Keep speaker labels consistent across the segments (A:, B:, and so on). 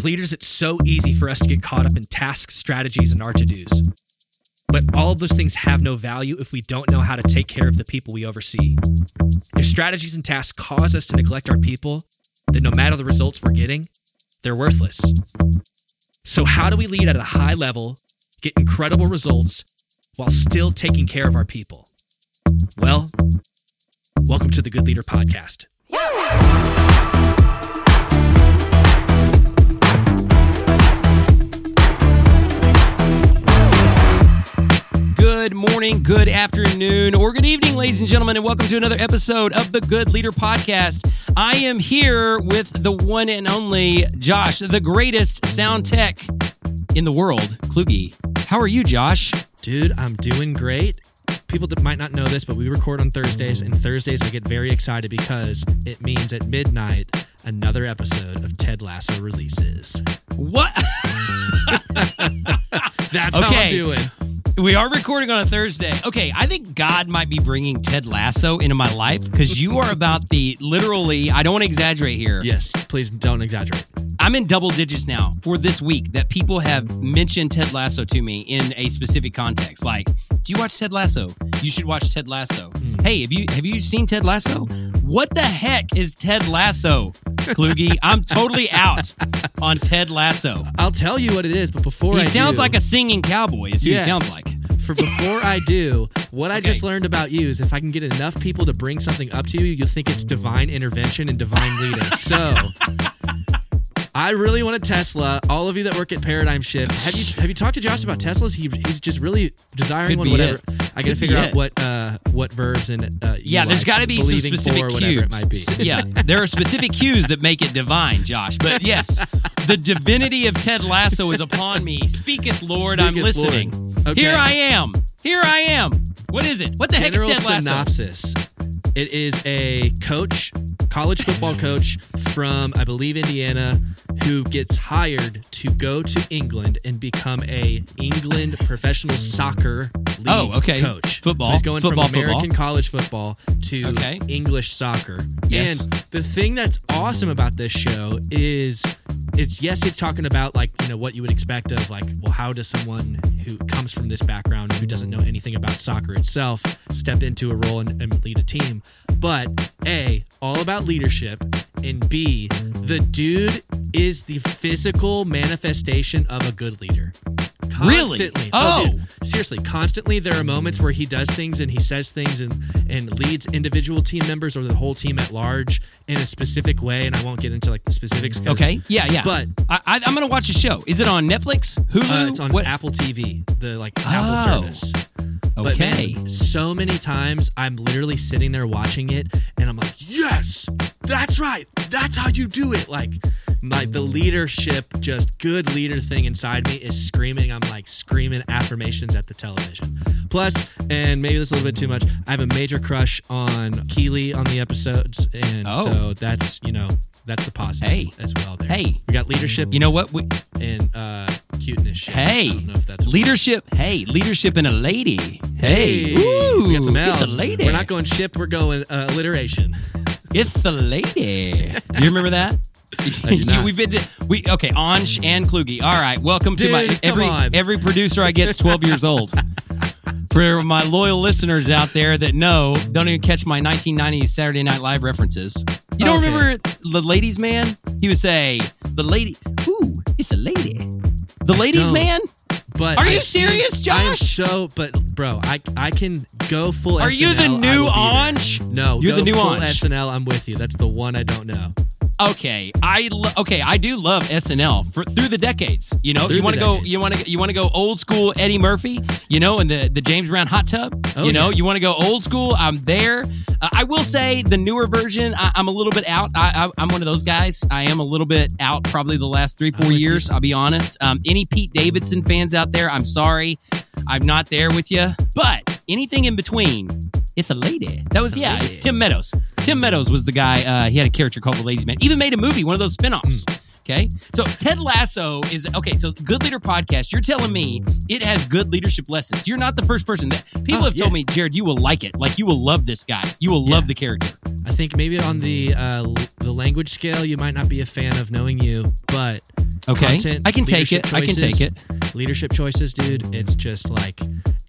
A: As leaders, it's so easy for us to get caught up in tasks, strategies, and our to dos. But all of those things have no value if we don't know how to take care of the people we oversee. If strategies and tasks cause us to neglect our people, then no matter the results we're getting, they're worthless. So, how do we lead at a high level, get incredible results, while still taking care of our people? Well, welcome to the Good Leader Podcast.
B: Good morning, good afternoon, or good evening, ladies and gentlemen, and welcome to another episode of the Good Leader Podcast. I am here with the one and only Josh, the greatest sound tech in the world, Kluge. How are you, Josh?
A: Dude, I'm doing great. People that might not know this, but we record on Thursdays, and Thursdays I get very excited because it means at midnight another episode of Ted Lasso releases.
B: What?
A: That's how I'm doing.
B: We are recording on a Thursday. Okay, I think God might be bringing Ted Lasso into my life because you are about the literally, I don't want to exaggerate here.
A: Yes, please don't exaggerate.
B: I'm in double digits now for this week that people have mentioned Ted Lasso to me in a specific context. Like, do you watch Ted Lasso? You should watch Ted Lasso. Hmm. Hey, have you have you seen Ted Lasso? What the heck is Ted Lasso, Kluge? I'm totally out on Ted Lasso.
A: I'll tell you what it is, but before
B: He
A: I
B: sounds
A: do-
B: like a singing cowboy. Is who
A: Yes.
B: he sounds like.
A: For before I do, what I
B: Okay.
A: just learned about you is if I can get enough people to bring something up to you, you'll think it's divine intervention and divine leading. So I really want a Tesla. All of you that work at Paradigm Shift, have you have you talked to Josh about Teslas? He, he's just really desiring
B: Could
A: one. Whatever.
B: it.
A: I got to figure out
B: it.
A: what uh, what verbs and uh, you
B: Yeah, there's
A: like,
B: got to be some specific cues.
A: whatever it might be.
B: Yeah, there are specific cues that make it divine, Josh. But yes, the divinity of Ted Lasso is upon me. Speaketh, Lord, I'm listening.
A: Lord. Okay.
B: Here I am. Here I am. What is it? What the
A: General
B: heck is Ted Lasso?
A: synopsis. It is a coach, college football coach from, I believe, Indiana, who gets hired to go to England and become a England professional soccer oh, league
B: Oh, okay.
A: coach.
B: Football.
A: So he's going
B: Football,
A: from American
B: football.
A: college football to
B: Okay.
A: English soccer.
B: Yes.
A: And the thing that's awesome about this show is it's yes, it's talking about like, you know, what you would expect of like, well, how does someone who comes from this background who doesn't know anything about soccer itself step into a role and, and lead a team? But A, all about leadership, and B, the dude is the physical manifestation of a good leader.
B: Really?
A: Constantly.
B: Oh.
A: dude, seriously, constantly there are moments where he does things and he says things and and leads individual team members or the whole team at large in a specific way. And I won't get into like the specifics.
B: Okay. Yeah, yeah.
A: But
B: I, I, I'm going to watch a show. Is it on Netflix? Hulu?
A: uh, it's on
B: What-
A: Apple TV, the like
B: Oh.
A: Apple service. But
B: Okay.
A: man, so many times I'm literally sitting there watching it and I'm like, yes, that's right. That's how you do it. Like my the leadership, just good leader thing inside me is screaming. I'm like screaming affirmations at the television. Plus, and maybe this is a little bit too much, I have a major crush on Keely on the episodes. And
B: Oh.
A: so that's, you know, that's the positive
B: Hey.
A: as well there.
B: Hey.
A: We got leadership
B: you know what? We,
A: and uh cuteness shit.
B: Hey,
A: I don't know if that's
B: leadership. Hey, leadership in a lady. Hey,
A: Hey,
B: Ooh,
A: we got some L's.
B: the lady.
A: We're not going ship. We're going uh, alliteration.
B: It's the lady. Do you remember that? We've been we okay. Ansh and Kluge. All right, welcome to my
A: Dude,
B: every
A: on.
B: every producer I get is twelve years old. For my loyal listeners out there that know, don't even catch my 1990s Saturday Night Live references. You don't
A: Okay.
B: remember the ladies' man? He would say, "The lady, ooh, it's a lady." The ladies' man.
A: But
B: Are you
A: I've seen-
B: serious,
A: I'm so, but bro, I I can go full.
B: Are you the new
A: will be there.
B: Anj?
A: No,
B: You're the new
A: full
B: Anj.
A: SNL. I'm with you. That's the one I don't know.
B: Okay, I lo- okay, I do love SNL for through the decades. You know,
A: Through
B: you want to go,
A: decades.
B: you want to, you want to go old school Eddie Murphy. You know, and the the James Brown hot tub.
A: Oh,
B: you know,
A: yeah.
B: you want to go old school. I'm there. Uh, I will say the newer version. I, I'm a little bit out. I, I, I'm one of those guys. I am a little bit out. Probably the last three four years. I'll be honest. Um, any Pete Davidson fans out there, I'm sorry, I'm not there with you. But anything in between. It's a lady. That was yeah.
A: lady.
B: It's Tim Meadows. Tim Meadows was the guy. Uh, he had a character called the Ladies Man. Even made a movie, one of those spinoffs. Okay, so Ted Lasso is okay. So Good Leader podcast. You're telling me it has good leadership lessons. You're not the first person that people
A: Oh,
B: have told
A: yeah.
B: me, Jared, you will like it. Like you will love this guy. You will love the character.
A: I think maybe on the uh, the language scale, you might not be a fan of knowing you, but
B: Okay.
A: Content,
B: I can take it. I can take it.
A: Leadership choices, dude. It's just like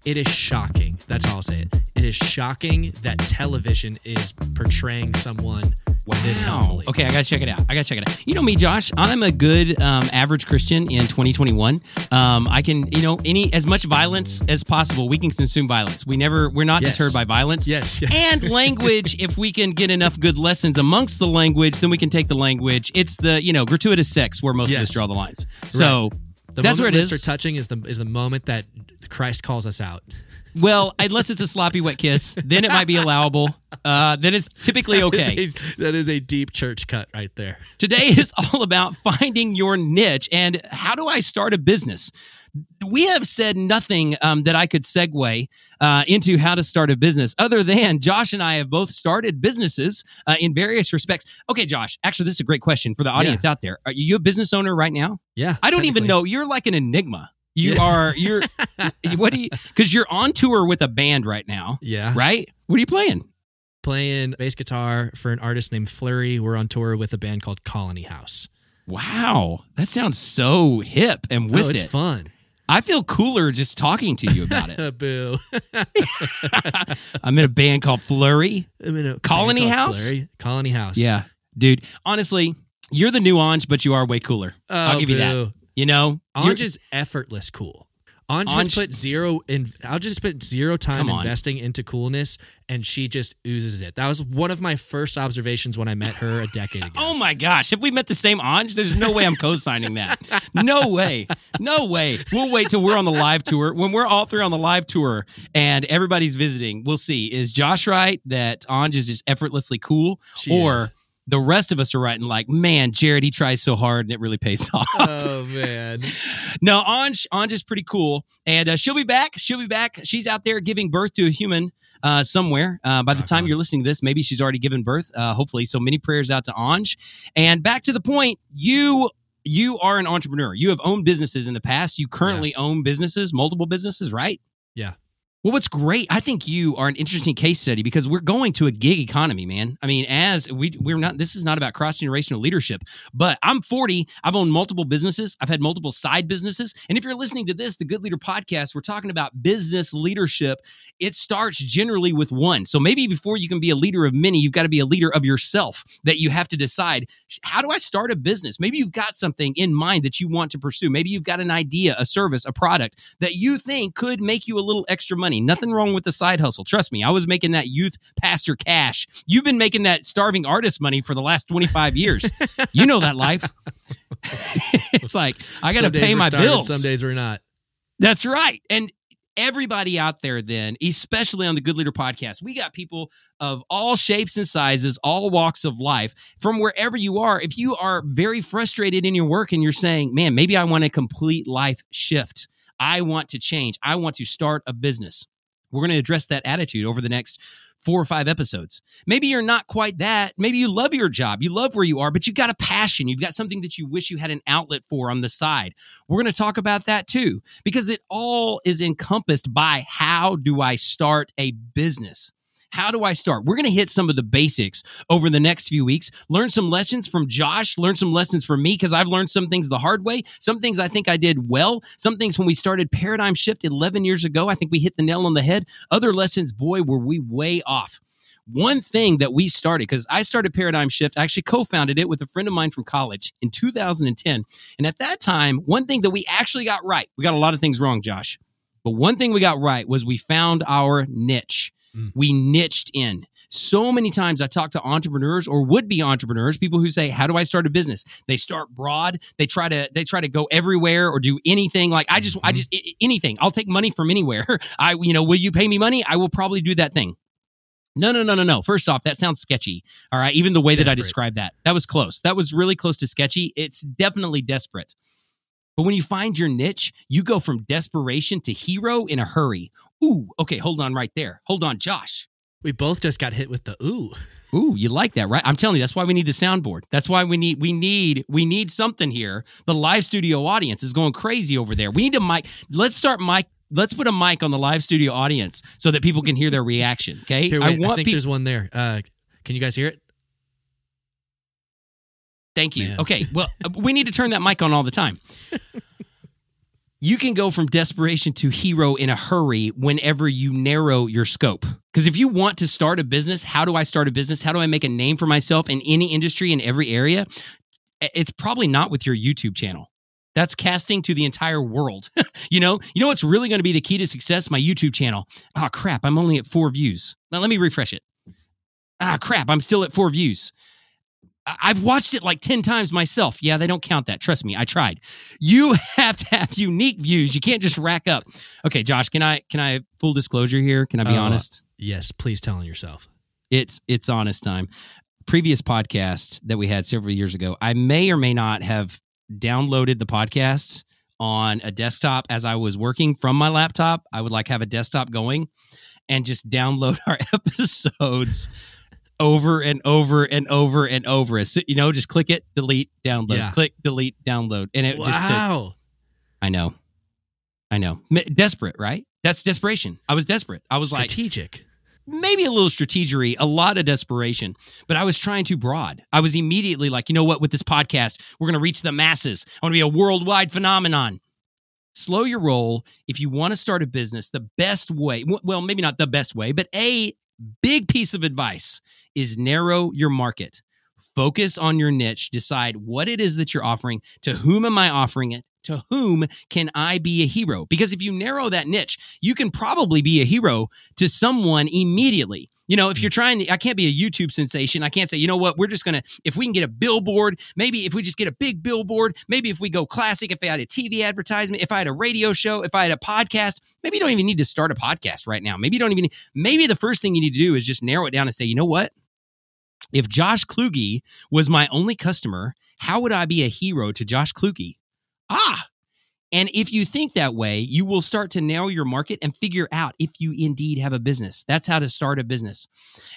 A: it is shocking. That's all I'll say. It. It is shocking that television is portraying someone this
B: Wow.
A: healthily.
B: Okay, I gotta check it out. I gotta check it out. You know me, Josh. I'm a good um, average Christian in 2021. Um, I can, you know, any as much violence as possible. We can consume violence. We never, we're not
A: Yes.
B: deterred by violence.
A: Yes, yes.
B: And language. if we can get enough good lessons amongst the language, then we can take the language. It's the, you know, gratuitous sex where most of us draw the lines. So
A: The
B: that's where it
A: lips
B: is.
A: are touching is the is the moment that Christ calls us out.
B: well, unless it's a sloppy wet kiss, then it might be allowable. Uh, then it's typically okay.
A: That is a, that is a deep church cut right there.
B: Today is all about finding your niche and how do I start a business? We have said nothing um, that I could segue uh, into how to start a business other than Josh and I have both started businesses uh, in various respects. Okay, Josh, actually, this is a great question for the audience out there. Are you a business owner right now?
A: Yeah.
B: I don't even know. You're like an enigma. You
A: Yeah.
B: are, you're, what do you, because you're on tour with a band right now,
A: Yeah.
B: right? What are you playing?
A: Playing bass guitar for an artist named Flurry. We're on tour with a band called Colony House.
B: Wow, that sounds so hip and with
A: oh, it's
B: it.
A: fun.
B: I feel cooler just talking to you about it.
A: Boo.
B: I'm in a band called Flurry.
A: I'm in a
B: Colony House?
A: Flurry. Colony House.
B: Yeah, dude. Honestly, you're the Anj, but you are way cooler.
A: Oh,
B: I'll give you that. You know,
A: Anj is effortless cool. Anj,
B: Anj-
A: has put zero in. I'll just spent zero time investing into coolness, and she just oozes it. That was one of my first observations when I met her a decade ago.
B: Oh my gosh! If we met the same Anj, there's no way I'm co-signing that. No way. No way. We'll wait till we're on the live tour. When we're all three on the live tour and everybody's visiting, we'll see. Is Josh right that Anj is just effortlessly cool,
A: She
B: or
A: is.
B: The rest of us are writing like, man, Jared, he tries so hard and it really pays off.
A: Oh man.
B: No, Anj, Anj is pretty cool, and uh, she'll be back. She'll be back. She's out there giving birth to a human uh, somewhere. Uh, by the
A: Rock
B: time you're listening to this, maybe she's already given birth. Uh, hopefully, so many prayers out to Anj. And back to the point, you you are an entrepreneur. You have owned businesses in the past. You currently own businesses, multiple businesses, right?
A: Yeah.
B: Well, what's great, I think you are an interesting case study because we're going to a gig economy, man. I mean, as we we're not this is not about cross generational leadership, but I'm 40. I've owned multiple businesses. I've had multiple side businesses. And if you're listening to this, the Good Leader podcast, we're talking about business leadership. It starts generally with one. So maybe before you can be a leader of many, you've got to be a leader of yourself that you have to decide how do I start a business? Maybe you've got something in mind that you want to pursue. Maybe you've got an idea, a service, a product that you think could make you a little extra money. Nothing wrong with the side hustle. Trust me, I was making that youth pastor cash. You've been making that starving artist money for the last 25 years. you know that life. it's like, I got to pay my
A: starving,
B: bills.
A: Some days we're not.
B: That's right. And everybody out there, then, especially on the Good Leader podcast, we got people of all shapes and sizes, all walks of life, from wherever you are. If you are very frustrated in your work and you're saying, man, maybe I want a complete life shift, I want to change, I want to start a business. We're going to address that attitude over the next four or five episodes. Maybe you're not quite that. Maybe you love your job, you love where you are, but you've got a passion. You've got something that you wish you had an outlet for on the side. We're going to talk about that too, because it all is encompassed by how do I start a business? How do I start? We're going to hit some of the basics over the next few weeks, learn some lessons from Josh, learn some lessons from me, because I've learned some things the hard way, some things I think I did well, some things when we started Paradigm Shift 11 years ago, I think we hit the nail on the head. Other lessons, boy, were we way off. One thing that we started, because I started Paradigm Shift, I actually co founded it with a friend of mine from college in 2010. And at that time, one thing that we actually got right, we got a lot of things wrong, Josh, but one thing we got right was we found our niche.
A: Mm.
B: We niched in. So many times I talk to entrepreneurs or would be entrepreneurs, people who say, "How do I start a business?" They start broad. They try to they try to go everywhere or do anything. Like I just I
A: Mhm.
B: just I- I- anything. I'll take money from anywhere. I you know, will you pay me money? I will probably do that thing. No, no, no, no, no. First off, that sounds sketchy. All right. Even the way that I
A: Desperate.
B: described that, that was close. That was really close to sketchy. It's definitely desperate. But when you find your niche, you go from desperation to hero in a hurry. Ooh, okay, hold on right there. Hold on, Josh.
A: We both just got hit with the ooh.
B: Ooh, you like that, right? I'm telling you, that's why we need the soundboard. That's why we need we need we need something here. The live studio audience is going crazy over there. We need a mic. Let's start mic. Let's put a mic on the live studio audience so that people can hear their reaction. Okay,
A: Here,
B: I
A: wait, I,
B: want
A: think
B: people.
A: there's one there. Uh, can you guys hear it?
B: Thank you.
A: Man.
B: Okay. Well, uh, we need to turn that mic on all the time. you can go from desperation to hero in a hurry whenever you narrow your scope. Because if you want to start a business, how do I start a business? How do I make a name for myself in any industry in every area? It's probably not with your YouTube channel. That's casting to the entire world. you know, you know what's really going to be the key to success? My YouTube channel. Oh crap, I'm only at four views. Now let me refresh it. Ah crap, I'm still at four views. I've watched it like 10 times myself. Yeah, they don't count that. Trust me, I tried. You have to have unique views. You can't just rack up. Okay, Josh, can I can I full disclosure here? Can I be
A: Uh,
B: honest?
A: Yes, please tell on yourself.
B: It's it's honest time. Previous podcast that we had several years ago, I may or may not have downloaded the podcast on a desktop as I was working from my laptop. I would like have a desktop going and just download our episodes over and over and over and over. You know, just click it, delete, download,
A: Yeah.
B: click, delete, download, and it just took
A: wow.
B: I know. I know. Desperate, right? That's desperation. I was desperate. I was like,
A: Strategic.
B: maybe a little strategery, a lot of desperation, but I was trying too broad. I was immediately like, you know what, with this podcast, we're going to reach the masses. I want to be a worldwide phenomenon. Slow your roll. If you want to start a business, the best way, well, maybe not the best way, but a big piece of advice is narrow your market. Focus on your niche. Decide what it is that you're offering. To whom am I offering it? To whom can I be a hero? Because if you narrow that niche, you can probably be a hero to someone immediately. You know, if you're trying I can't be a YouTube sensation. I can't say, you know what, we're just going to, if we can get a billboard, maybe if we just get a big billboard, maybe if we go classic, if I had a TV advertisement, if I had a radio show, if I had a podcast, maybe you don't even need to start a podcast right now. Maybe you don't even, maybe the first thing you need to do is just narrow it down and say, you know what? If Josh Kluge was my only customer, how would I be a hero to Josh Kluge? Ah, and if you think that way, you will start to narrow your market and figure out if you indeed have a business. That's how to start a business.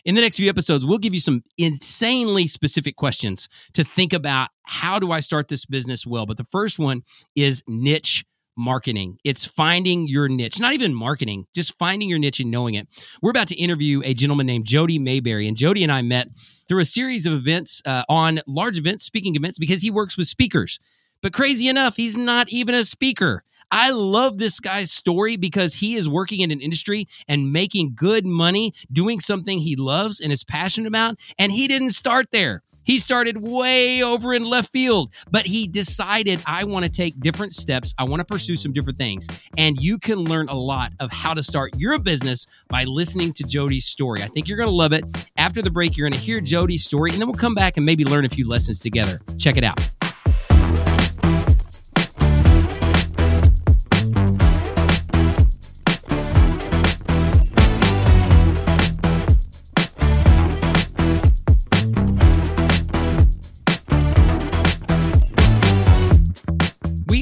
B: In the next few episodes, we'll give you some insanely specific questions to think about how do I start this business well. But the first one is niche marketing. It's finding your niche, not even marketing, just finding your niche and knowing it. We're about to interview a gentleman named Jody Maberry, and Jody and I met through a series of events uh, on large events, speaking events, because he works with speakers. But crazy enough, he's not even a speaker. I love this guy's story because he is working in an industry and making good money doing something he loves and is passionate about. And he didn't start there. He started way over in left field, but he decided, I want to take different steps. I want to pursue some different things. And you can learn a lot of how to start your business by listening to Jody's story. I think you're going to love it. After the break, you're going to hear Jody's story, and then we'll come back and maybe learn a few lessons together. Check it out.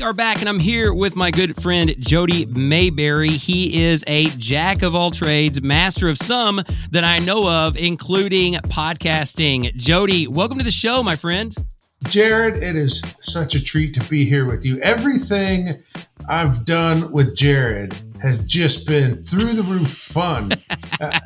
B: Are back, and I'm here with my good friend Jody Maberry. He is a jack of all trades, master of some that I know of, including podcasting. Jody, welcome to the show, my friend.
C: Jared, it is such a treat to be here with you. Everything I've done with Jared has just been through the roof fun. Uh,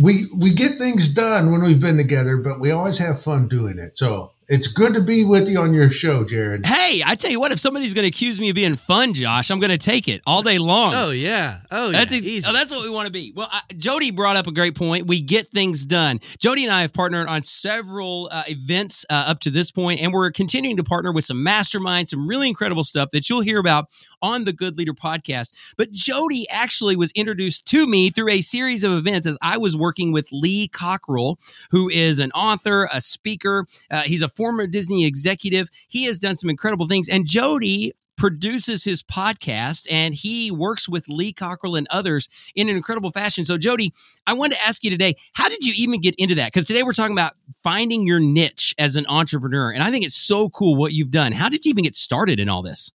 C: we we get things done when we've been together, but we always have fun doing it. So it's good to be with you on your show, Jared.
B: Hey, I tell you what, if somebody's going to accuse me of being fun, Josh, I'm going to take it all day long.
A: Oh yeah. Oh
B: That's
A: yeah.
B: ex-
A: Easy.
B: oh, that's what we want to be. Well, I, Jody brought up a great point. We get things done. Jody and I have partnered on several uh, events uh, up to this point, and we're continuing to partner with some masterminds, some really incredible stuff that you'll hear about on the Good Leader podcast. But Jody actually was introduced to me through a series of events as I was working with Lee Cockrell, who is an author, a speaker. Uh, he's a former Disney executive. He has done some incredible things, and Jody produces his podcast and he works with Lee Cockrell and others in an incredible fashion. So, Jody, I wanted to ask you today, how did you even get into that? Because today we're talking about finding your niche as an entrepreneur. And I think it's so cool what you've done. How did you even get started in all this?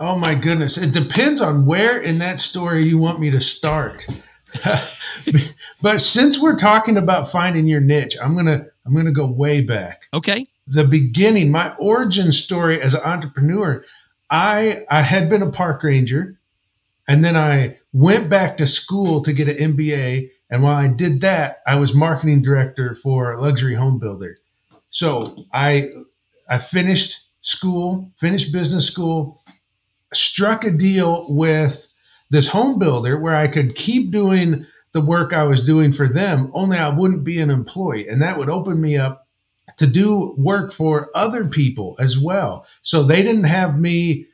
C: Oh my goodness. It depends on where in that story you want me to start. but since we're talking about finding your niche, I'm going to I'm going to go way back.
B: Okay.
C: The beginning, my origin story as an entrepreneur, I I had been a park ranger and then I went back to school to get an MBA and while I did that, I was marketing director for a luxury home builder. So I I finished school, finished business school, struck a deal with this home builder where I could keep doing the work I was doing for them, only I wouldn't be an employee. And that would open me up to do work for other people as well. So they didn't have me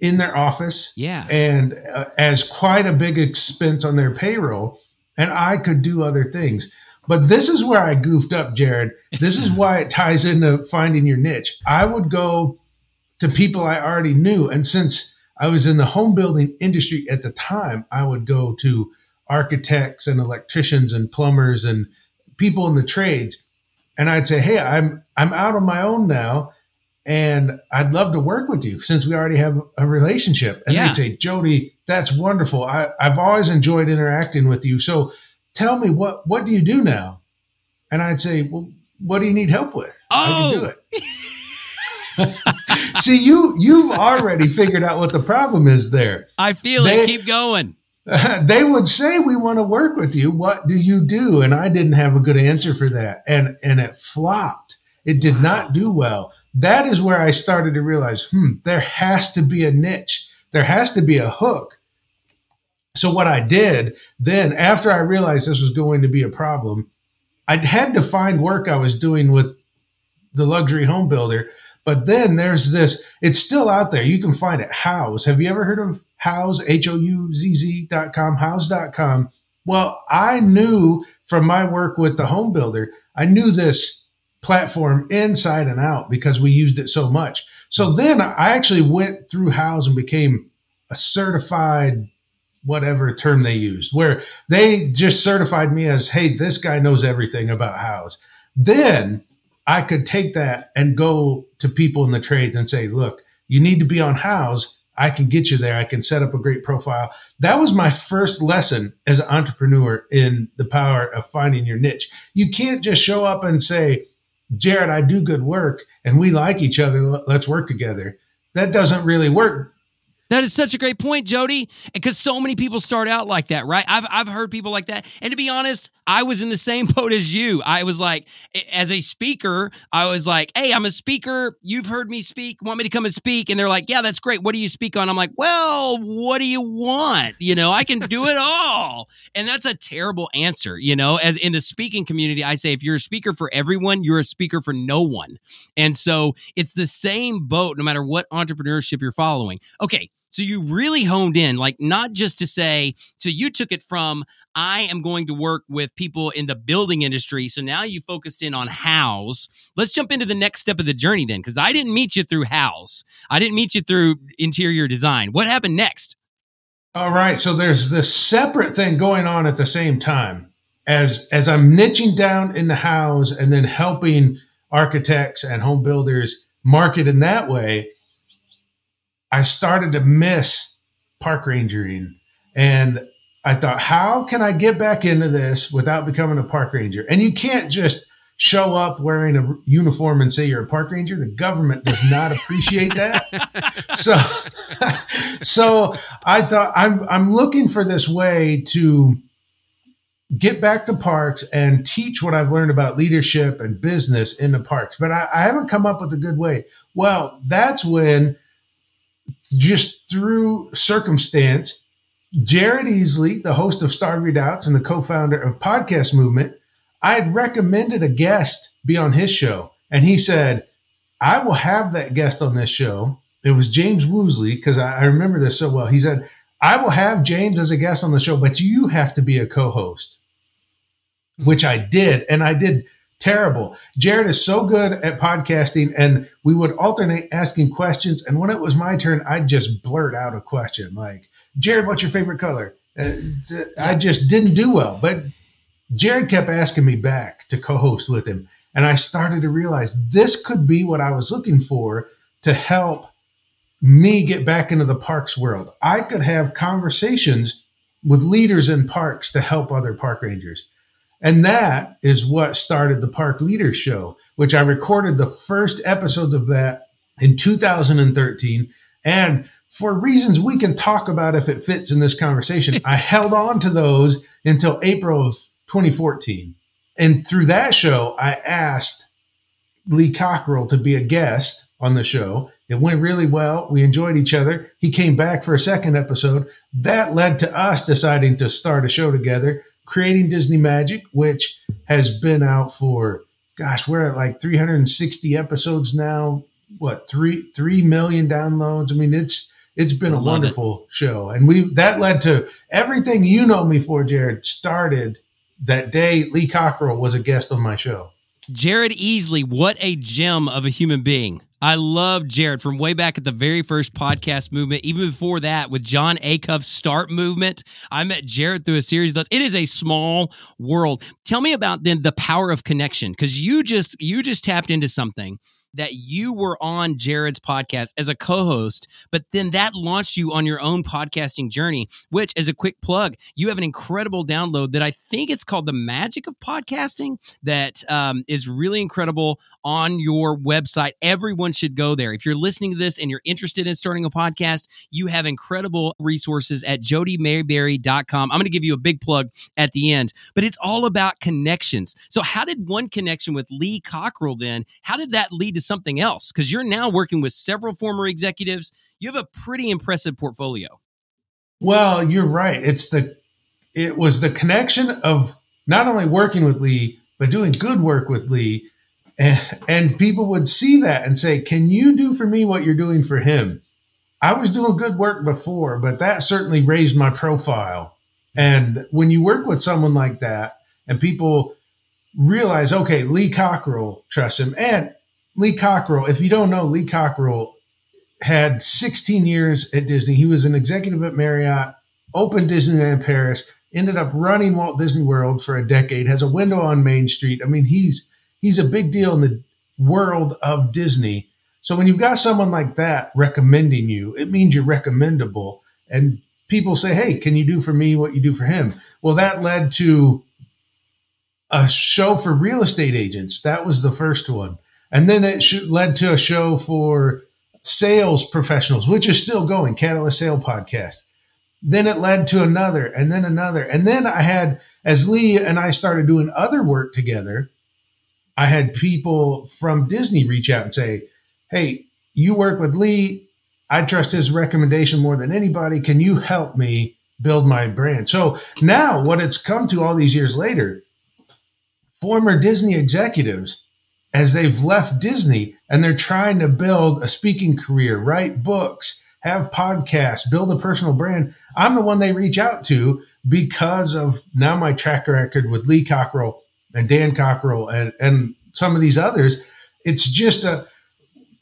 C: in their office
B: Yeah.
C: and uh, as quite a big expense on their payroll and I could do other things. But this is where I goofed up, Jared. This is why it ties into finding your niche. I would go to people I already knew. And since I was in the home building industry at the time, I would go to architects and electricians and plumbers and people in the trades. And I'd say, Hey, I'm I'm out on my own now and I'd love to work with you since we already have a relationship. And
B: Yeah.
C: they'd say, Jody, that's wonderful. I, I've always enjoyed interacting with you. So tell me what what do you do now? And I'd say, Well, what do you need help with? I can
B: Oh.
C: do it. See, you you've already figured out what the problem is there.
B: I feel
C: They-
B: it. Keep going.
C: they would say we want to work with you. What do you do? And I didn't have a good answer for that. And and it flopped. It did not do well. That is where I started to realize, hmm, there has to be a niche. There has to be a hook. So what I did then after I realized this was going to be a problem, I had to find work I was doing with the luxury home builder. But then there's this, it's still out there. You can find it. Houzz. Have you ever heard of Houzz? H O U Z Z dot com, houzz.com. Well, I knew from my work with the home builder, I knew this platform inside and out because we used it so much. So then I actually went through Houzz and became a certified whatever term they used, where they just certified me as, hey, this guy knows everything about Houzz. Then I could take that and go to people in the trades and say, look, you need to be on Houzz. I can get you there. I can set up a great profile. That was my first lesson as an entrepreneur in the power of finding your niche. You can't just show up and say, Jared, I do good work and we like each other. Let's work together. That doesn't really work.
B: That is such a great point, Jody. Because so many people start out like that, right? I've, I've heard people like that. And to be honest, I was in the same boat as you. I was like, as a speaker, I was like, hey, I'm a speaker. You've heard me speak. Want me to come and speak? And they're like, yeah, that's great. What do you speak on? I'm like, well, what do you want? You know, I can do it all. And that's a terrible answer. You know, as in the speaking community, I say, if you're a speaker for everyone, you're a speaker for no one. And so it's the same boat no matter what entrepreneurship you're following. Okay. So you really honed in, like not just to say, so you took it from, I am going to work with people in the building industry. So now you focused in on Houzz. Let's jump into the next step of the journey then, because I didn't meet you through Houzz. I didn't meet you through interior design. What happened next?
C: All right. So there's this separate thing going on at the same time as as I'm niching down in the Houzz and then helping architects and home builders market in that way. I started to miss park rangering and I thought, how can I get back into this without becoming a park ranger? And you can't just show up wearing a uniform and say you're a park ranger. The government does not appreciate that. so, so I thought I'm I'm looking for this way to get back to parks and teach what I've learned about leadership and business in the parks. But I, I haven't come up with a good way. Well, that's when just through circumstance, Jared Easley, the host of Starve Your Doubts and the co-founder of Podcast Movement, I had recommended a guest be on his show. And he said, I will have that guest on this show. It was James Woosley, because I, I remember this so well. He said, I will have James as a guest on the show, but you have to be a co-host, which I did. And I did terrible. Jared is so good at podcasting, and we would alternate asking questions. And when it was my turn, I'd just blurt out a question like, Jared, what's your favorite color? Uh, th- I just didn't do well. But Jared kept asking me back to co host with him. And I started to realize this could be what I was looking for to help me get back into the parks world. I could have conversations with leaders in parks to help other park rangers. And that is what started the Park Leader Show, which I recorded the first episodes of that in 2013. And for reasons we can talk about if it fits in this conversation, I held on to those until April of 2014. And through that show, I asked Lee Cockrell to be a guest on the show. It went really well. We enjoyed each other. He came back for a second episode. That led to us deciding to start a show together, creating Disney Magic, which has been out for, gosh, we're at like 360 episodes now. What three three million downloads? I mean, it's it's been a wonderful it. show, and we that led to everything you know me for. Jared started that day. Lee Cockrell was a guest on my show.
B: Jared Easley, what a gem of a human being. I love Jared from way back at the very first podcast movement. Even before that, with Jon Acuff's Start Movement, I met Jared through a series those. It is a small world. Tell me about then the power of connection because you just you just tapped into something that you were on Jared's podcast as a co host, but then that launched you on your own podcasting journey, which, as a quick plug, you have an incredible download that I think it's called The Magic of Podcasting that um, is really incredible on your website. Everyone should go there. If you're listening to this and you're interested in starting a podcast, you have incredible resources at jodymaberry.com. I'm going to give you a big plug at the end, but it's all about connections. So, how did one connection with Lee Cockrell then, how did that lead to something else because you're now working with several former executives. You have a pretty impressive portfolio.
C: Well, you're right. It's the it was the connection of not only working with Lee but doing good work with Lee, and, people would see that and say, "Can you do for me what you're doing for him?" I was doing good work before, but that certainly raised my profile. And when you work with someone like that, and people realize, okay, Lee Cockrell trusts him, and Lee Cockrell, if you don't know, Lee Cockrell had 16 years at Disney. He was an executive at Marriott, opened Disneyland Paris, ended up running Walt Disney World for a decade, has a window on Main Street. I mean, he's he's a big deal in the world of Disney. So when you've got someone like that recommending you, it means you're recommendable. And people say, "Hey, can you do for me what you do for him?" Well, that led to a show for real estate agents. That was the first one. And then it led to a show for sales professionals, which is still going, Catalyst Sale Podcast. Then it led to another, and then another. And then I had, as Lee and I started doing other work together, I had people from Disney reach out and say, Hey, you work with Lee. I trust his recommendation more than anybody. Can you help me build my brand? So now, what it's come to all these years later, former Disney executives as they've left Disney and they're trying to build a speaking career, write books, have podcasts, build a personal brand. I'm the one they reach out to because of now my track record with Lee Cockrell and Dan Cockerell and, and some of these others. It's just a,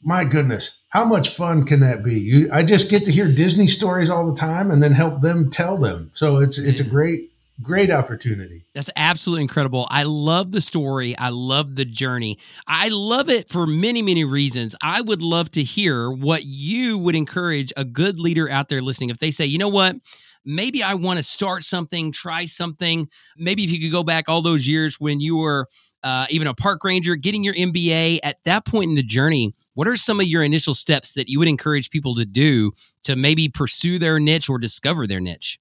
C: my goodness, how much fun can that be? You, I just get to hear Disney stories all the time and then help them tell them. So it's, it's a great, great opportunity.
B: That's absolutely incredible. I love the story. I love the journey. I love it for many, many reasons. I would love to hear what you would encourage a good leader out there listening. If they say, you know what, maybe I want to start something, try something. Maybe if you could go back all those years when you were uh, even a park ranger, getting your MBA at that point in the journey. What are some of your initial steps that you would encourage people to do to maybe pursue their niche or discover their niche?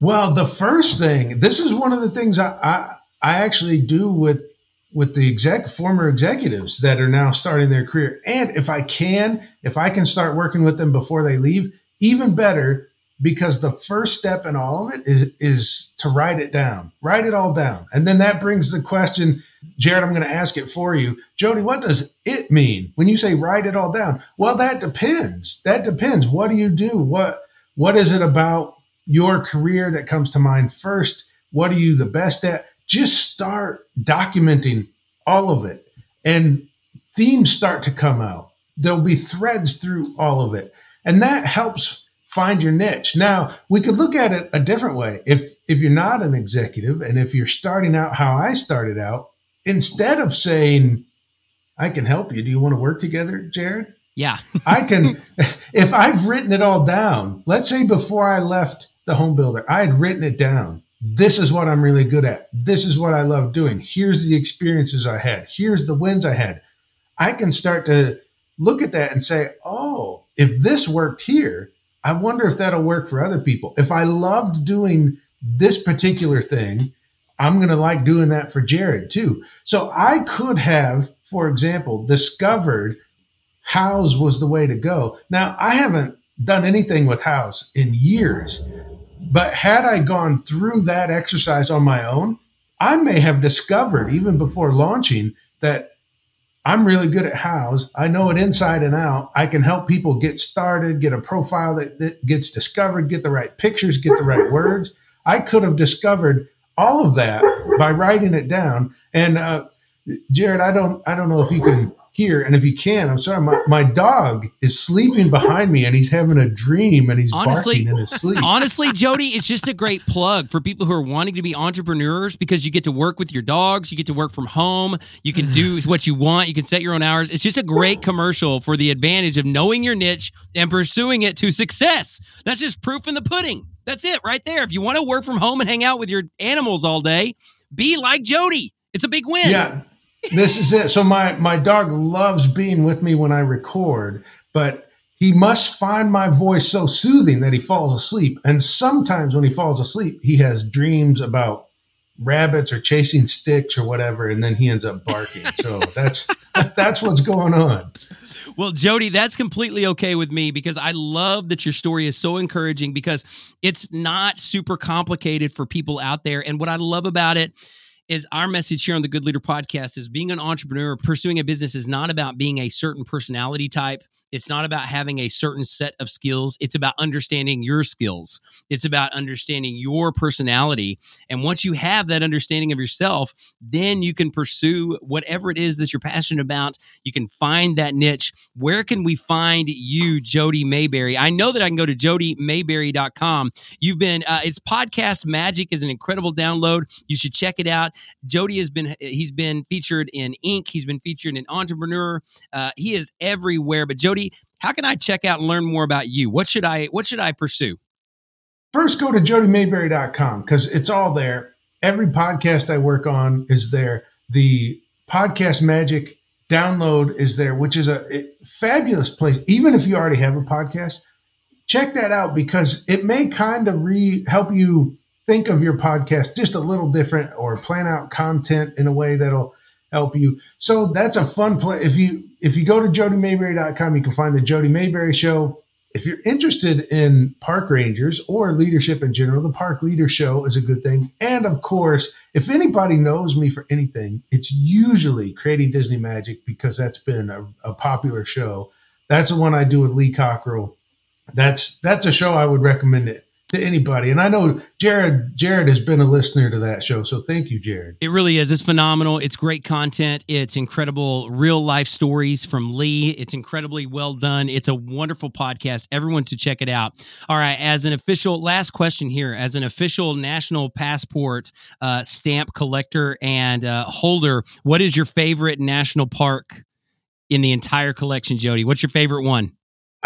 C: Well, the first thing, this is one of the things I, I, I actually do with with the exec former executives that are now starting their career. And if I can, if I can start working with them before they leave, even better, because the first step in all of it is is to write it down. Write it all down. And then that brings the question, Jared, I'm going to ask it for you. Jody, what does it mean when you say write it all down? Well, that depends. That depends. What do you do? What what is it about your career that comes to mind first. What are you the best at? Just start documenting all of it, and themes start to come out. There'll be threads through all of it, and that helps find your niche. Now, we could look at it a different way. If if you're not an executive and if you're starting out how I started out, instead of saying, I can help you, do you want to work together, Jared?
B: Yeah.
C: I can if I've written it all down, let's say before I left the home builder. I had written it down. This is what I'm really good at. This is what I love doing. Here's the experiences I had. Here's the wins I had. I can start to look at that and say, oh, if this worked here, I wonder if that'll work for other people. If I loved doing this particular thing, I'm going to like doing that for Jared too. So I could have, for example, discovered Houzz was the way to go. Now, I haven't done anything with Houzz in years, but had I gone through that exercise on my own, I may have discovered even before launching that I'm really good at Houzz. I know it inside and out. I can help people get started, get a profile that, that gets discovered, get the right pictures, get the right words. I could have discovered all of that by writing it down. And uh, Jared, I don't, I don't know if you can hear, and if you can, I'm sorry, my, my dog is sleeping behind me, and he's having a dream, and he's honestly, barking in his sleep.
B: Honestly, Jody, it's just a great plug for people who are wanting to be entrepreneurs because you get to work with your dogs, you get to work from home, you can do what you want, you can set your own hours. It's just a great commercial for the advantage of knowing your niche and pursuing it to success. That's just proof in the pudding. That's it right there. If you want to work from home and hang out with your animals all day, be like Jody. It's a big win.
C: Yeah. This is it. So my my dog loves being with me when I record, but he must find my voice so soothing that he falls asleep. And sometimes when he falls asleep, he has dreams about rabbits or chasing sticks or whatever, and then he ends up barking. So that's that's what's going on.
B: Well, Jody, that's completely okay with me because I love that your story is so encouraging because it's not super complicated for people out there. And what I love about it is our message here on the Good Leader podcast is being an entrepreneur, pursuing a business is not about being a certain personality type. It's not about having a certain set of skills. It's about understanding your skills. It's about understanding your personality. And once you have that understanding of yourself, then you can pursue whatever it is that you're passionate about. You can find that niche. Where can we find you, Jody Maberry? I know that I can go to jodymaberry.com. You've been, uh, it's podcast magic is an incredible download. You should check it out. Jody has been, he's been featured in Inc. He's been featured in Entrepreneur. Uh, he is everywhere. But Jody, how can I check out and learn more about you? What should I what should I pursue?
C: First, go to jodymaberry.com because it's all there. Every podcast I work on is there. The podcast magic download is there, which is a fabulous place. Even if you already have a podcast, check that out because it may kind of re help you think of your podcast just a little different or plan out content in a way that'll help you. So that's a fun play. If you if you go to jodymaberry.com, you can find the Jody Maberry Show. If you're interested in park rangers or leadership in general, the Park Leader Show is a good thing. And of course, if anybody knows me for anything, it's usually Creating Disney Magic because that's been a, a popular show. That's the one I do with Lee Cockrell. That's that's a show I would recommend it to anybody. And I know Jared Jared has been a listener to that show, so thank you, Jared.
B: It really is. It's phenomenal. It's great content. It's incredible real life stories from Lee. It's incredibly well done. It's a wonderful podcast. Everyone should check it out. All right, as an official last question here, as an official national passport uh, stamp collector and uh, holder, what is your favorite national park in the entire collection, Jody? What's your favorite one?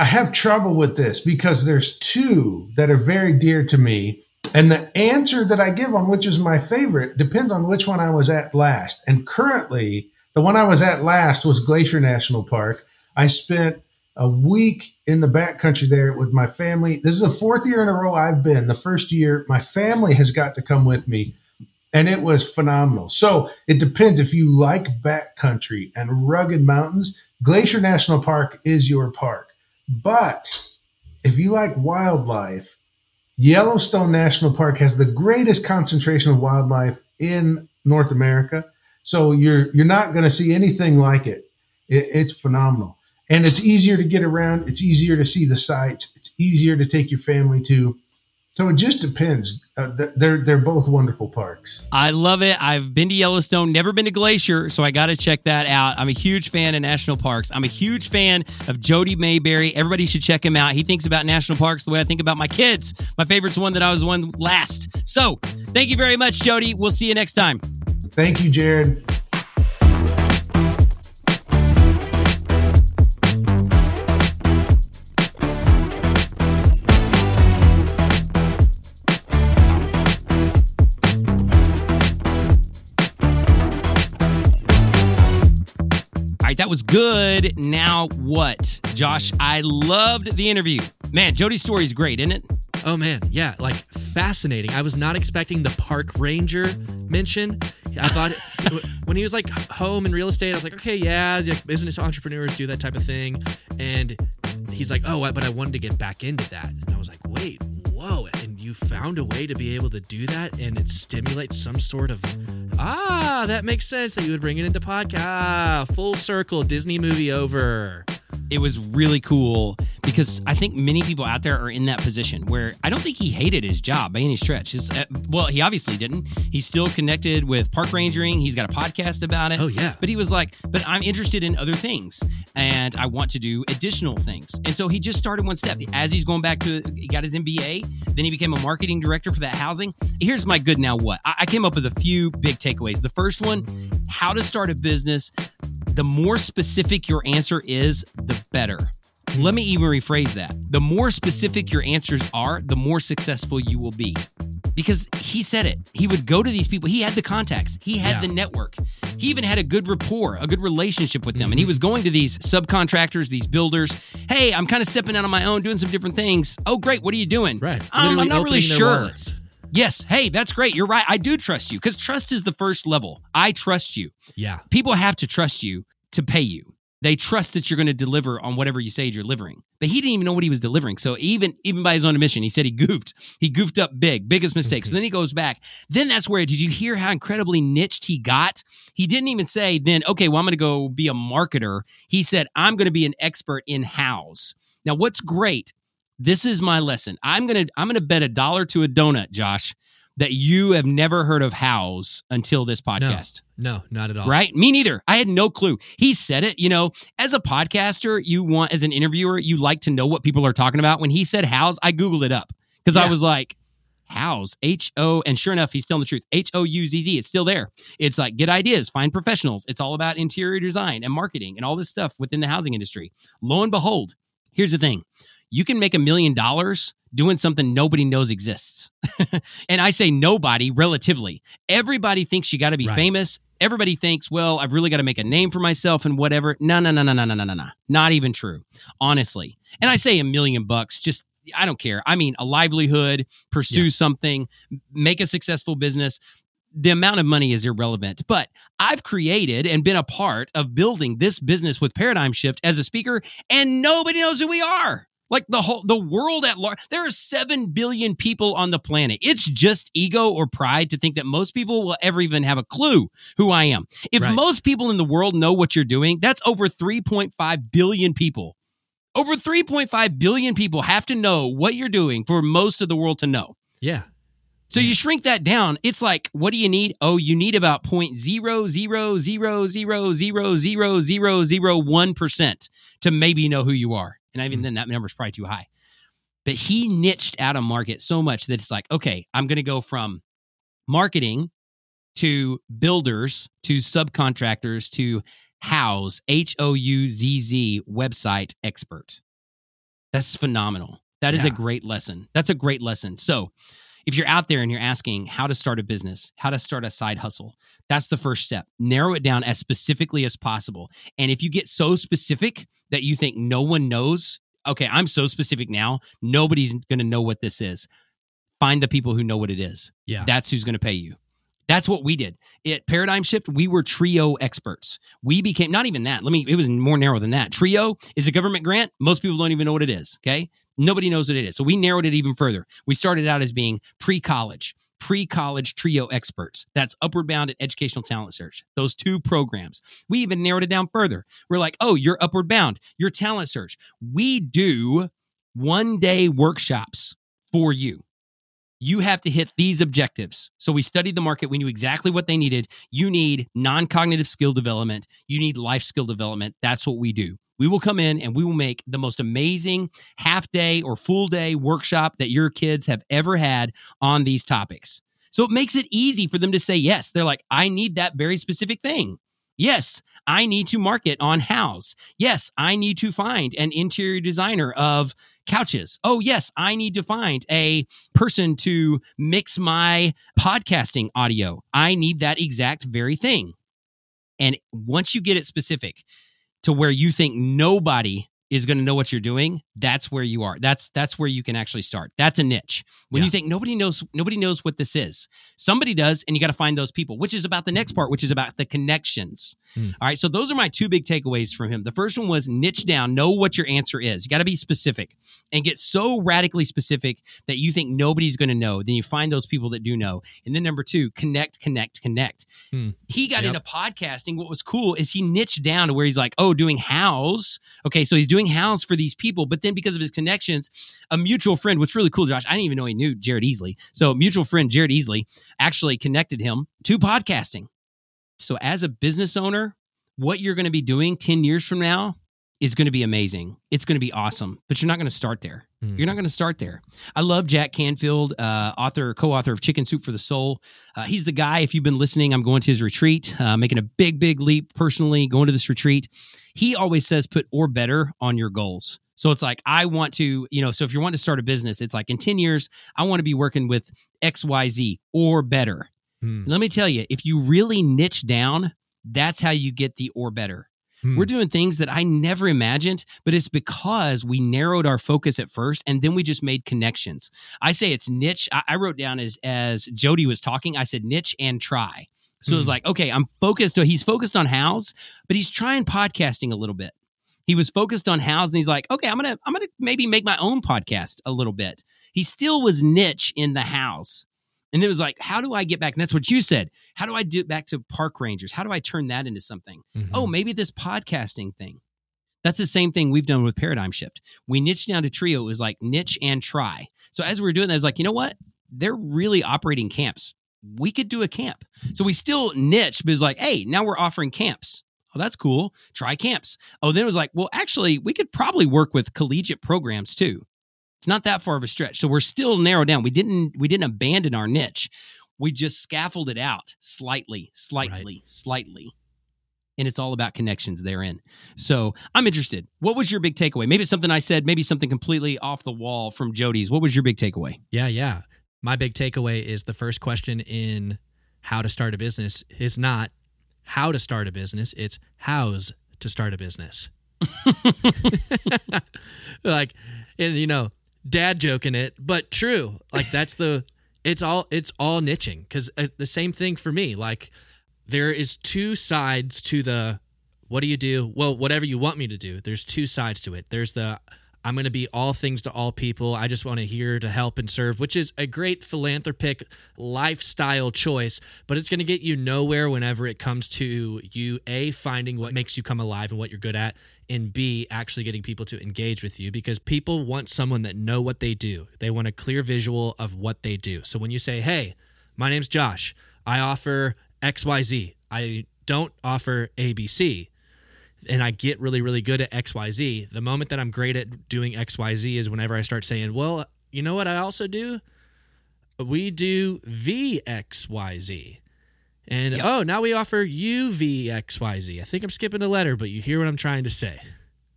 C: I have trouble with this because there's two that are very dear to me. And the answer that I give on which is my favorite depends on which one I was at last. And currently, the one I was at last was Glacier National Park. I spent a week in the backcountry there with my family. This is the fourth year in a row I've been. The first year, my family has got to come with me, and it was phenomenal. So it depends. If you like backcountry and rugged mountains, Glacier National Park is your park. But if you like wildlife, Yellowstone National Park has the greatest concentration of wildlife in North America. So you're you're not going to see anything like it. it. It's phenomenal, and it's easier to get around. It's easier to see the sights. It's easier to take your family to. So it just depends. Uh, they're they're both wonderful parks.
B: I love it. I've been to Yellowstone, never been to Glacier, so I got to check that out. I'm a huge fan of national parks. I'm a huge fan of Jody Maberry. Everybody should check him out. He thinks about national parks the way I think about my kids. My favorite's one that I was one last. So thank you very much, Jody. We'll see you next time.
C: Thank you, Jared.
B: That was good. Now what? Josh, I loved the interview. Man, Jody's story is great, isn't it?
A: Oh man, yeah, like fascinating. I was not expecting the park ranger mention. I thought when he was like home in real estate, I was like, okay, yeah, like business entrepreneurs do that type of thing. And he's like, oh, but I wanted to get back into that. And I was like, wait, whoa. And you found a way to be able to do that and it stimulates some sort of, ah, that makes sense that you would bring it into podcast. Ah, full circle, Disney movie over
B: it was really cool because I think many people out there are in that position where I don't think he hated his job by any stretch. His, uh, well, he obviously didn't. He's still connected with park rangering. He's got a podcast about it.
A: Oh yeah.
B: But he was like, but I'm interested in other things and I want to do additional things. And so he just started one step. As he's going back to, he got his MBA. Then he became a marketing director for that housing. Here's my good now what. I, I came up with a few big takeaways. The first one, how to start a business the more specific your answer is, the better. Let me even rephrase that. The more specific your answers are, the more successful you will be. Because he said it. He would go to these people. He had the contacts, he had yeah. the network. He even had a good rapport, a good relationship with them. Mm-hmm. And he was going to these subcontractors, these builders. Hey, I'm kind of stepping out on my own, doing some different things. Oh, great. What are you doing?
A: Right.
B: Um, I'm not really sure. Yes. Hey, that's great. You're right. I do trust you because trust is the first level. I trust you.
A: Yeah.
B: People have to trust you to pay you. They trust that you're going to deliver on whatever you say you're delivering. But he didn't even know what he was delivering. So even even by his own admission, he said he goofed. He goofed up big, biggest mistake. So then he goes back. Then that's where did you hear how incredibly niched he got? He didn't even say then, okay, well, I'm going to go be a marketer. He said, I'm going to be an expert in Houzz. Now, what's great this is my lesson. I'm gonna I'm gonna bet a dollar to a donut, Josh, that you have never heard of Houzz until this podcast.
A: No, no, not at all.
B: Right? Me neither. I had no clue. He said it. You know, as a podcaster, you want as an interviewer, you like to know what people are talking about. When he said Houzz, I googled it up because yeah. I was like. Houzz, H O, and sure enough, he's telling the truth. H O U Z Z, it's still there. It's like get ideas, find professionals. It's all about interior design and marketing and all this stuff within the housing industry. Lo and behold, here's the thing you can make a million dollars doing something nobody knows exists. and I say nobody relatively. Everybody thinks you got to be right. famous. Everybody thinks, well, I've really got to make a name for myself and whatever. No, no, no, no, no, no, no, no, no. Not even true, honestly. And I say a million bucks, just, I don't care. I mean, a livelihood, pursue yeah. something, make a successful business. The amount of money is irrelevant, but I've created and been a part of building this business with Paradigm Shift as a speaker, and nobody knows who we are. Like the whole the world at large, there are 7 billion people on the planet. It's just ego or pride to think that most people will ever even have a clue who I am. If right. most people in the world know what you're doing, that's over 3.5 billion people. Over 3.5 billion people have to know what you're doing for most of the world to know.
A: Yeah.
B: So you shrink that down. It's like, what do you need? Oh, you need about point zero zero zero zero zero zero zero zero one percent to maybe know who you are. And even mm-hmm. then, that number is probably too high. But he niched out a market so much that it's like, okay, I'm going to go from marketing to builders to subcontractors to Houzz, H O U Z Z website expert. That's phenomenal. That is yeah. a great lesson. That's a great lesson. So, if you're out there and you're asking how to start a business, how to start a side hustle, that's the first step. Narrow it down as specifically as possible. And if you get so specific that you think no one knows, okay, I'm so specific now, nobody's going to know what this is. Find the people who know what it is.
A: Yeah.
B: That's who's going to pay you. That's what we did. At Paradigm Shift, we were Trio experts. We became not even that. Let me it was more narrow than that. Trio is a government grant. Most people don't even know what it is, okay? Nobody knows what it is. So we narrowed it even further. We started out as being pre-college, pre-college trio experts. That's Upward Bound and Educational Talent Search. Those two programs. We even narrowed it down further. We're like, "Oh, you're Upward Bound, you're Talent Search." We do one-day workshops for you you have to hit these objectives. So we studied the market. We knew exactly what they needed. You need non cognitive skill development, you need life skill development. That's what we do. We will come in and we will make the most amazing half day or full day workshop that your kids have ever had on these topics. So it makes it easy for them to say yes. They're like, I need that very specific thing. Yes, I need to market on Houzz. Yes, I need to find an interior designer of couches. Oh, yes, I need to find a person to mix my podcasting audio. I need that exact very thing. And once you get it specific to where you think nobody is going to know what you're doing, that's where you are. That's that's where you can actually start. That's a niche. When
A: Yeah.
B: you think nobody knows nobody knows what this is. Somebody does and you got to find those people, which is about the next part, which is about the connections.
A: Hmm.
B: All right, so those are my two big takeaways from him. The first one was niche down, know what your answer is. You got to be specific and get so radically specific that you think nobody's going to know. Then you find those people that do know. And then number 2, connect, connect, connect.
A: Hmm.
B: He got
A: Yep.
B: into podcasting. What was cool is he niched down to where he's like, "Oh, doing Houzz." Okay, so he's doing Houzz for these people, but then because of his connections, a mutual friend, what's really cool, Josh, I didn't even know he knew Jared Easley. So, mutual friend, Jared Easley, actually connected him to podcasting. So, as a business owner, what you're going to be doing 10 years from now is going to be amazing. It's going to be awesome, but you're not going to start there.
A: Hmm.
B: You're not going to start there. I love Jack Canfield, uh, author, co-author of Chicken Soup for the Soul. Uh, he's the guy. If you've been listening, I'm going to his retreat, uh, making a big, big leap personally, going to this retreat. He always says, "Put or better on your goals." So it's like I want to, you know. So if you're wanting to start a business, it's like in 10 years, I want to be working with X, Y, Z or better.
A: Hmm.
B: Let me tell you, if you really niche down, that's how you get the or better.
A: Hmm.
B: We're doing things that I never imagined, but it's because we narrowed our focus at first and then we just made connections. I say it's niche. I, I wrote down as as Jody was talking, I said niche and try. So it was
A: Hmm.
B: like, okay, I'm focused. So he's focused on Houzz, but he's trying podcasting a little bit. He was focused on Houzz and he's like, okay, I'm gonna I'm gonna maybe make my own podcast a little bit. He still was niche in the Houzz. And it was like, how do I get back? And that's what you said. How do I do it back to park rangers? How do I turn that into something?
A: Mhm.
B: oh, maybe this podcasting thing. That's the same thing we've done with Paradigm Shift. We niched down to Trio. It was like niche and try. So as we were doing that, I was like, you know what? They're really operating camps. We could do a camp. So we still niche, but it's like, hey, now we're offering camps. Oh, that's cool. Try camps. Oh, then it was like, well, actually, we could probably work with collegiate programs too. It's not that far of a stretch. So we're still narrowed down. We didn't we didn't abandon our niche. We just scaffolded it out slightly, slightly, slightly and it's all about connections therein. So I'm interested. What was your big takeaway? Maybe it's something I said, maybe something completely off the wall from Jody's. What was your big takeaway?
A: Yeah, yeah. My big takeaway is the first question in how to start a business is not how to start a business, it's how's to start a business. like, and you know, dad joking it, but true. Like that's the it's all it's all niching cuz uh, the same thing for me. Like there is two sides to the what do you do? Well, whatever you want me to do. There's two sides to it. There's the I'm going to be all things to all people. I just want to here to help and serve, which is a great philanthropic lifestyle choice, but it's going to get you nowhere whenever it comes to you A finding what makes you come alive and what you're good at, and B actually getting people to engage with you because people want someone that know what they do. They want a clear visual of what they do. So when you say, "Hey, my name's Josh. I offer XYZ. I don't offer ABC." And I get really, really good at XYZ. The moment that I'm great at doing XYZ is whenever I start saying, well, you know what I also do? We do VXYZ. And
B: Yep.
A: oh, now we offer UVXYZ. I think I'm skipping a letter, but you hear what I'm trying to say.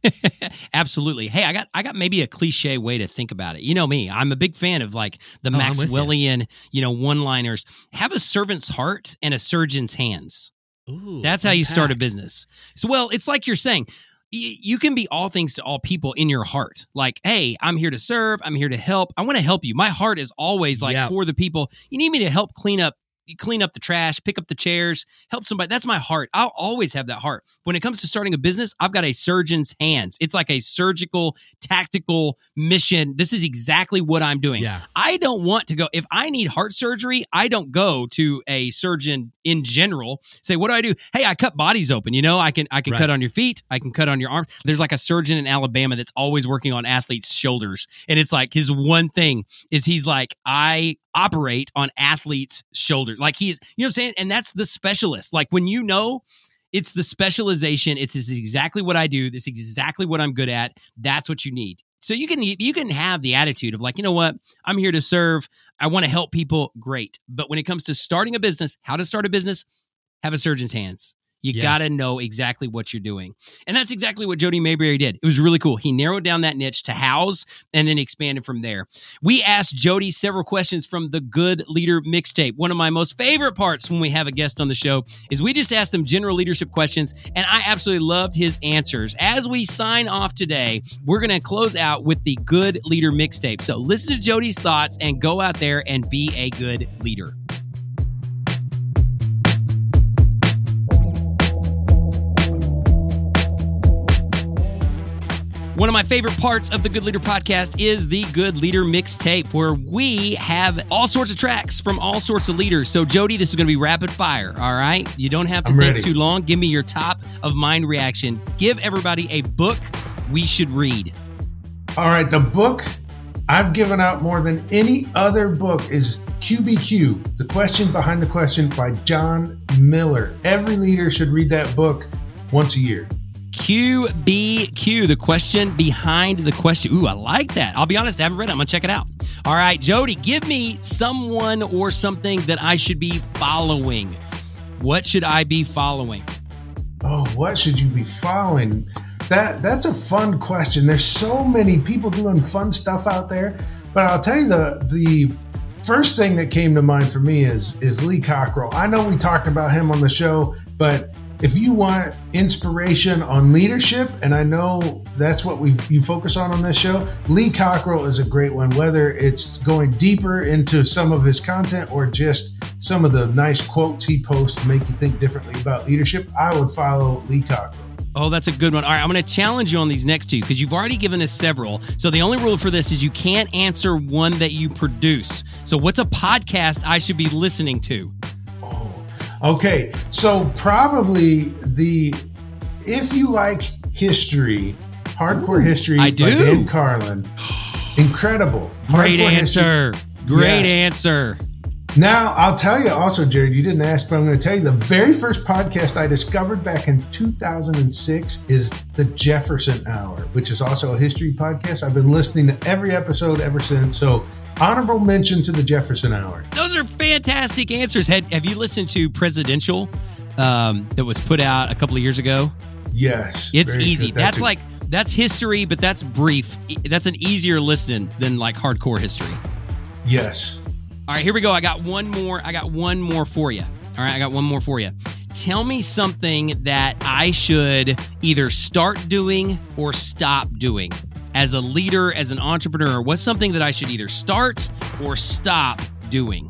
B: Absolutely. Hey, I got I got maybe a cliche way to think about it. You know me. I'm a big fan of like the
A: Oh, I'm you.
B: Maxwellian, you know, one-liners. Have a servant's heart and a surgeon's hands.
A: Ooh,
B: That's how you start a business. So, well, it's like you're saying, y- you can be all things to all people in your heart. Like, hey, I'm here to serve. I'm here to help. I want to help you. My heart is always like for the people. You need me to help clean up. You clean up the trash, pick up the chairs, help somebody. That's my heart. I'll always have that heart. When it comes to starting a business, I've got a surgeon's hands. It's like a surgical, tactical mission. This is exactly what I'm doing.
A: Yeah.
B: I don't want to go. If I need heart surgery, I don't go to a surgeon in general. Say, what do I do? Hey, I cut bodies open. You know, I can I can
A: Right.
B: cut on your feet. I can cut on your arms. There's like a surgeon in Alabama that's always working on athletes' shoulders, and it's like his one thing is he's like, I operate on athletes' shoulders. Like he's, you know what I'm saying? And that's the specialist. Like when you know. It's the specialization. It's this is exactly what I do. This is exactly what I'm good at. That's what you need. So you can you can have the attitude of like, you know what? I'm here to serve. I want to help people. Great. But when it comes to starting a business, how to start a business, have a surgeon's hands. You
A: Yeah.
B: got to know exactly what you're doing. And that's exactly what Jody Maberry did. It was really cool. He narrowed down that niche to Houzz and then expanded from there. We asked Jody several questions from the Good Leader mixtape. One of my most favorite parts when we have a guest on the show is we just ask them general leadership questions, and I absolutely loved his answers. As we sign off today, we're going to close out with the Good Leader mixtape. So listen to Jody's thoughts and go out there and be a good leader. One of my favorite parts of the Good Leader podcast is the Good Leader mixtape, where we have all sorts of tracks from all sorts of leaders. So, Jody, this is going to be rapid fire. All right, you don't have to
C: I'm
B: think
C: ready.
B: too long. Give me your top of mind reaction. Give everybody a book we should read.
C: All right, the book I've given out more than any other book is QBQ, The Question Behind the Question by John Miller. Every leader should read that book once a year.
B: QBQ, the question behind the question. Ooh, I like that. I'll be honest, I haven't read it. I'm going to check it out. All right, Jody, give me someone or something that I should be following. What should I be following?
C: Oh, what should you be following? That that's a fun question. There's so many people doing fun stuff out there, but I'll tell you the the first thing that came to mind for me is is Lee Cockerell. I know we talked about him on the show, but if you want inspiration on leadership, and I know that's what we you focus on on this show, Lee Cockerell is a great one. Whether it's going deeper into some of his content or just some of the nice quotes he posts to make you think differently about leadership, I would follow Lee Cockerell.
B: Oh, that's a good one. All right, I'm going to challenge you on these next two because you've already given us several. So the only rule for this is you can't answer one that you produce. So what's a podcast I should be listening to?
C: Okay, so probably the if you like history, hardcore history
B: I
C: by
B: do.
C: Dan Carlin, incredible.
B: Great
C: Hardcore history.
B: answer. Great
C: Yes.
B: answer.
C: Now I'll tell you also, Jared. You didn't ask, but I'm going to tell you the very first podcast I discovered back in 2006 is the Jefferson Hour, which is also a history podcast. I've been listening to every episode ever since. So honorable mention to the Jefferson Hour.
B: Those are fantastic answers. Had, have you listened to Presidential um, that was put out a couple of years ago?
C: Yes,
B: It's easy.
C: good.
B: That's,
C: a-
B: like that's history, but that's brief. That's an easier listen than like hardcore history.
C: yes.
B: All right, here we go. I got one more. I got one more for you. All right, I got one more for you. Tell me something that I should either start doing or stop doing as a leader, as an entrepreneur. What's something that I should either start or stop doing?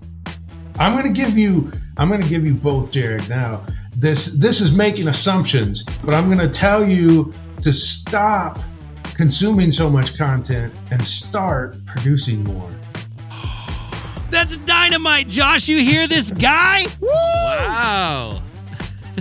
C: I'm going to give you I'm going to give you both, Jared. Now, this this is making assumptions, but I'm going to tell you to stop consuming so much content and start producing more.
B: Dynamite, Josh. You hear this guy? Woo!
A: Wow.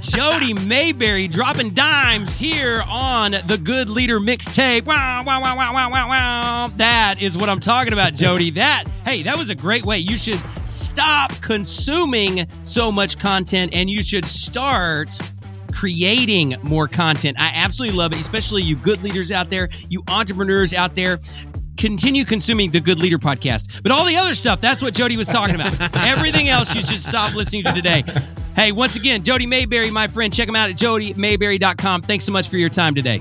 B: Jody Maberry dropping dimes here on the Good Leader mixtape. Wow, wow, wow, wow, wow, wow, wow. That is what I'm talking about, Jody. That, hey, that was a great way. You should stop consuming so much content and you should start creating more content. I absolutely love it, especially you good leaders out there, you entrepreneurs out there. Continue consuming the Good Leader podcast. But all the other stuff, that's what Jody was talking about. Everything else you should stop listening to today. Hey, once again, Jody Maberry, my friend, check him out at jodymaberry.com. Thanks so much for your time today.